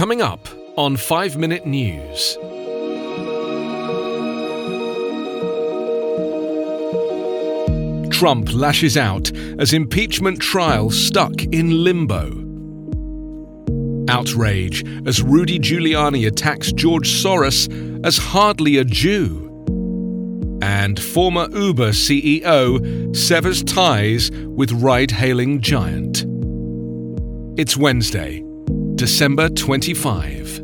Coming up on 5 Minute News. Trump lashes out as impeachment trial stuck in limbo. Outrage as Rudy Giuliani attacks George Soros as hardly a Jew. And former Uber CEO severs ties with ride hailing giant. It's Wednesday, December 25.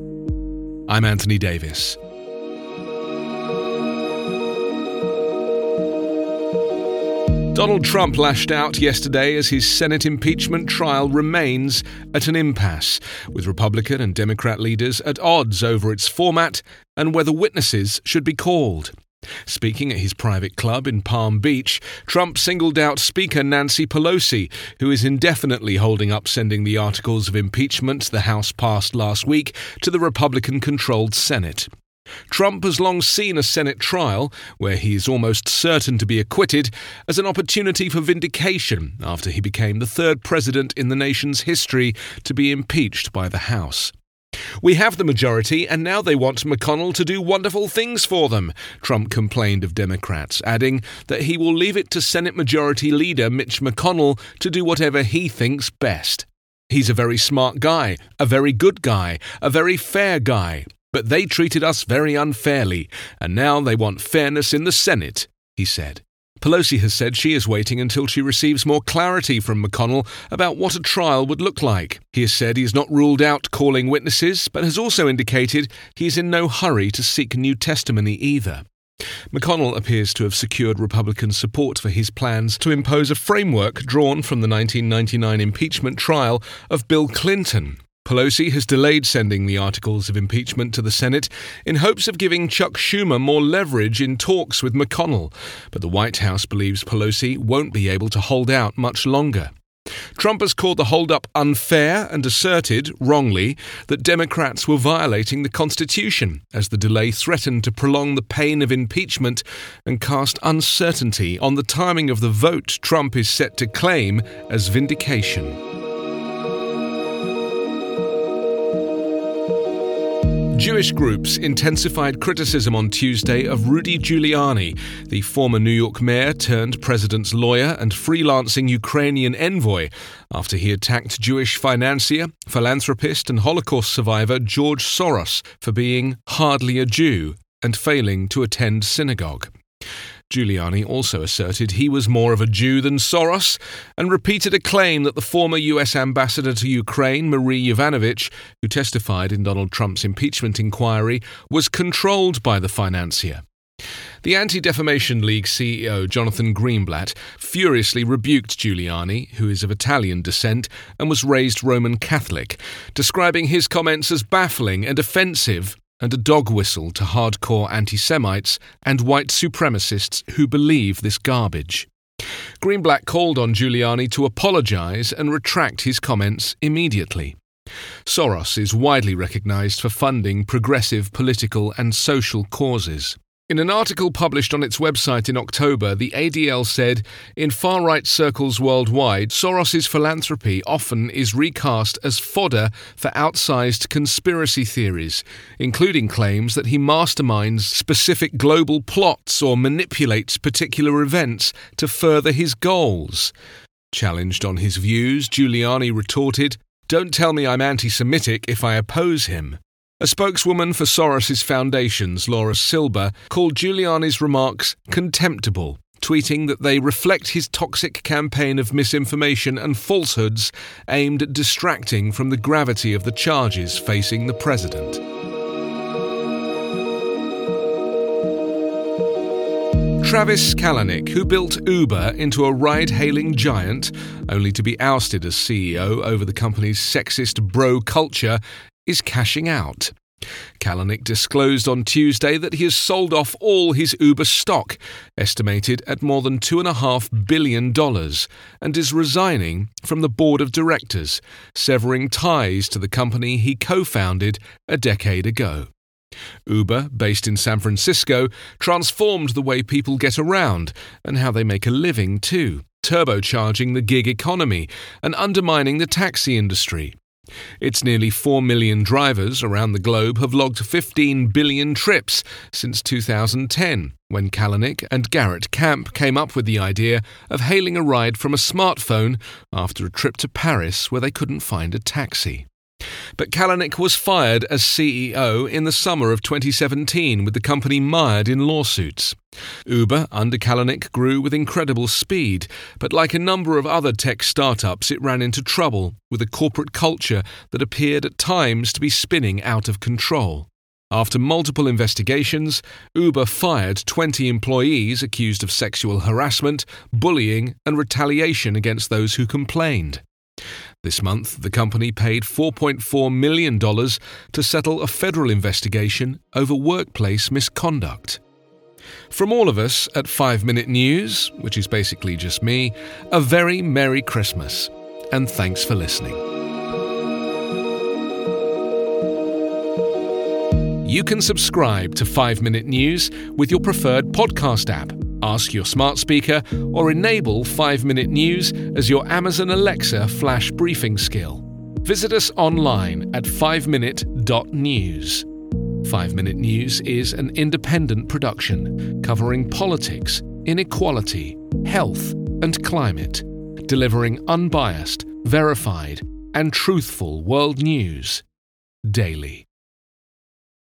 I'm Anthony Davis. Donald Trump lashed out yesterday as his Senate impeachment trial remains at an impasse, with Republican and Democrat leaders at odds over its format and whether witnesses should be called. Speaking at his private club in Palm Beach, Trump singled out Speaker Nancy Pelosi, who is indefinitely holding up sending the articles of impeachment the House passed last week to the Republican controlled Senate. Trump has long seen a Senate trial, where he is almost certain to be acquitted, as an opportunity for vindication after he became the third president in the nation's history to be impeached by the House. We have the majority, and now they want McConnell to do wonderful things for them, Trump complained of Democrats, adding that he will leave it to Senate Majority Leader Mitch McConnell to do whatever he thinks best. He's a very smart guy, a very good guy, a very fair guy, but they treated us very unfairly, and now they want fairness in the Senate, he said. Pelosi has said she is waiting until she receives more clarity from McConnell about what a trial would look like. He has said he has not ruled out calling witnesses, but has also indicated he is in no hurry to seek new testimony either. McConnell appears to have secured Republican support for his plans to impose a framework drawn from the 1999 impeachment trial of Bill Clinton, Pelosi has delayed sending the articles of impeachment to the Senate in hopes of giving Chuck Schumer more leverage in talks with McConnell, but the White House believes Pelosi won't be able to hold out much longer. Trump has called the holdup unfair and asserted, wrongly, that Democrats were violating the Constitution as the delay threatened to prolong the pain of impeachment and cast uncertainty on the timing of the vote Trump is set to claim as vindication. Jewish groups intensified criticism on Tuesday of Rudy Giuliani, the former New York mayor turned president's lawyer and freelancing Ukrainian envoy, after he attacked Jewish financier, philanthropist, and Holocaust survivor George Soros for being hardly a Jew and failing to attend synagogue. Giuliani also asserted he was more of a Jew than Soros and repeated a claim that the former U.S. ambassador to Ukraine, Marie Yovanovitch, who testified in Donald Trump's impeachment inquiry, was controlled by the financier. The Anti Defamation League CEO Jonathan Greenblatt furiously rebuked Giuliani, who is of Italian descent and was raised Roman Catholic, describing his comments as baffling and offensive and a dog whistle to hardcore anti Semites and white supremacists who believe this garbage. Greenblatt called on Giuliani to apologize and retract his comments immediately. Soros is widely recognized for funding progressive political and social causes. In an article published on its website in October, the ADL said In far right circles worldwide, Soros's philanthropy often is recast as fodder for outsized conspiracy theories, including claims that he masterminds specific global plots or manipulates particular events to further his goals. Challenged on his views, Giuliani retorted, Don't tell me I'm anti Semitic if I oppose him. A spokeswoman for Soros's foundations, Laura Silber, called Giuliani's remarks contemptible, tweeting that they reflect his toxic campaign of misinformation and falsehoods aimed at distracting from the gravity of the charges facing the president. Travis Kalanick, who built Uber into a ride hailing giant, only to be ousted as CEO over the company's sexist bro culture, is cashing out. Kalanick disclosed on Tuesday that he has sold off all his Uber stock, estimated at more than $2.5 billion, and is resigning from the board of directors, severing ties to the company he co founded a decade ago. Uber, based in San Francisco, transformed the way people get around and how they make a living too, turbocharging the gig economy and undermining the taxi industry. Its nearly 4 million drivers around the globe have logged 15 billion trips since 2010, when Kalanick and Garrett Camp came up with the idea of hailing a ride from a smartphone after a trip to Paris where they couldn't find a taxi. But Kalanick was fired as CEO in the summer of 2017 with the company mired in lawsuits. Uber under Kalanick grew with incredible speed, but like a number of other tech startups, it ran into trouble with a corporate culture that appeared at times to be spinning out of control. After multiple investigations, Uber fired 20 employees accused of sexual harassment, bullying, and retaliation against those who complained. This month, the company paid $4.4 million to settle a federal investigation over workplace misconduct. From all of us at 5 Minute News, which is basically just me, a very Merry Christmas, and thanks for listening. You can subscribe to 5 Minute News with your preferred podcast app Ask your smart speaker or enable 5 Minute News as your Amazon Alexa flash briefing skill. Visit us online at 5minute.news. 5 Minute News is an independent production covering politics, inequality, health, and climate, delivering unbiased, verified, and truthful world news daily.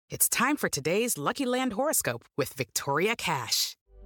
It's time for today's Lucky Land horoscope with Victoria Cash.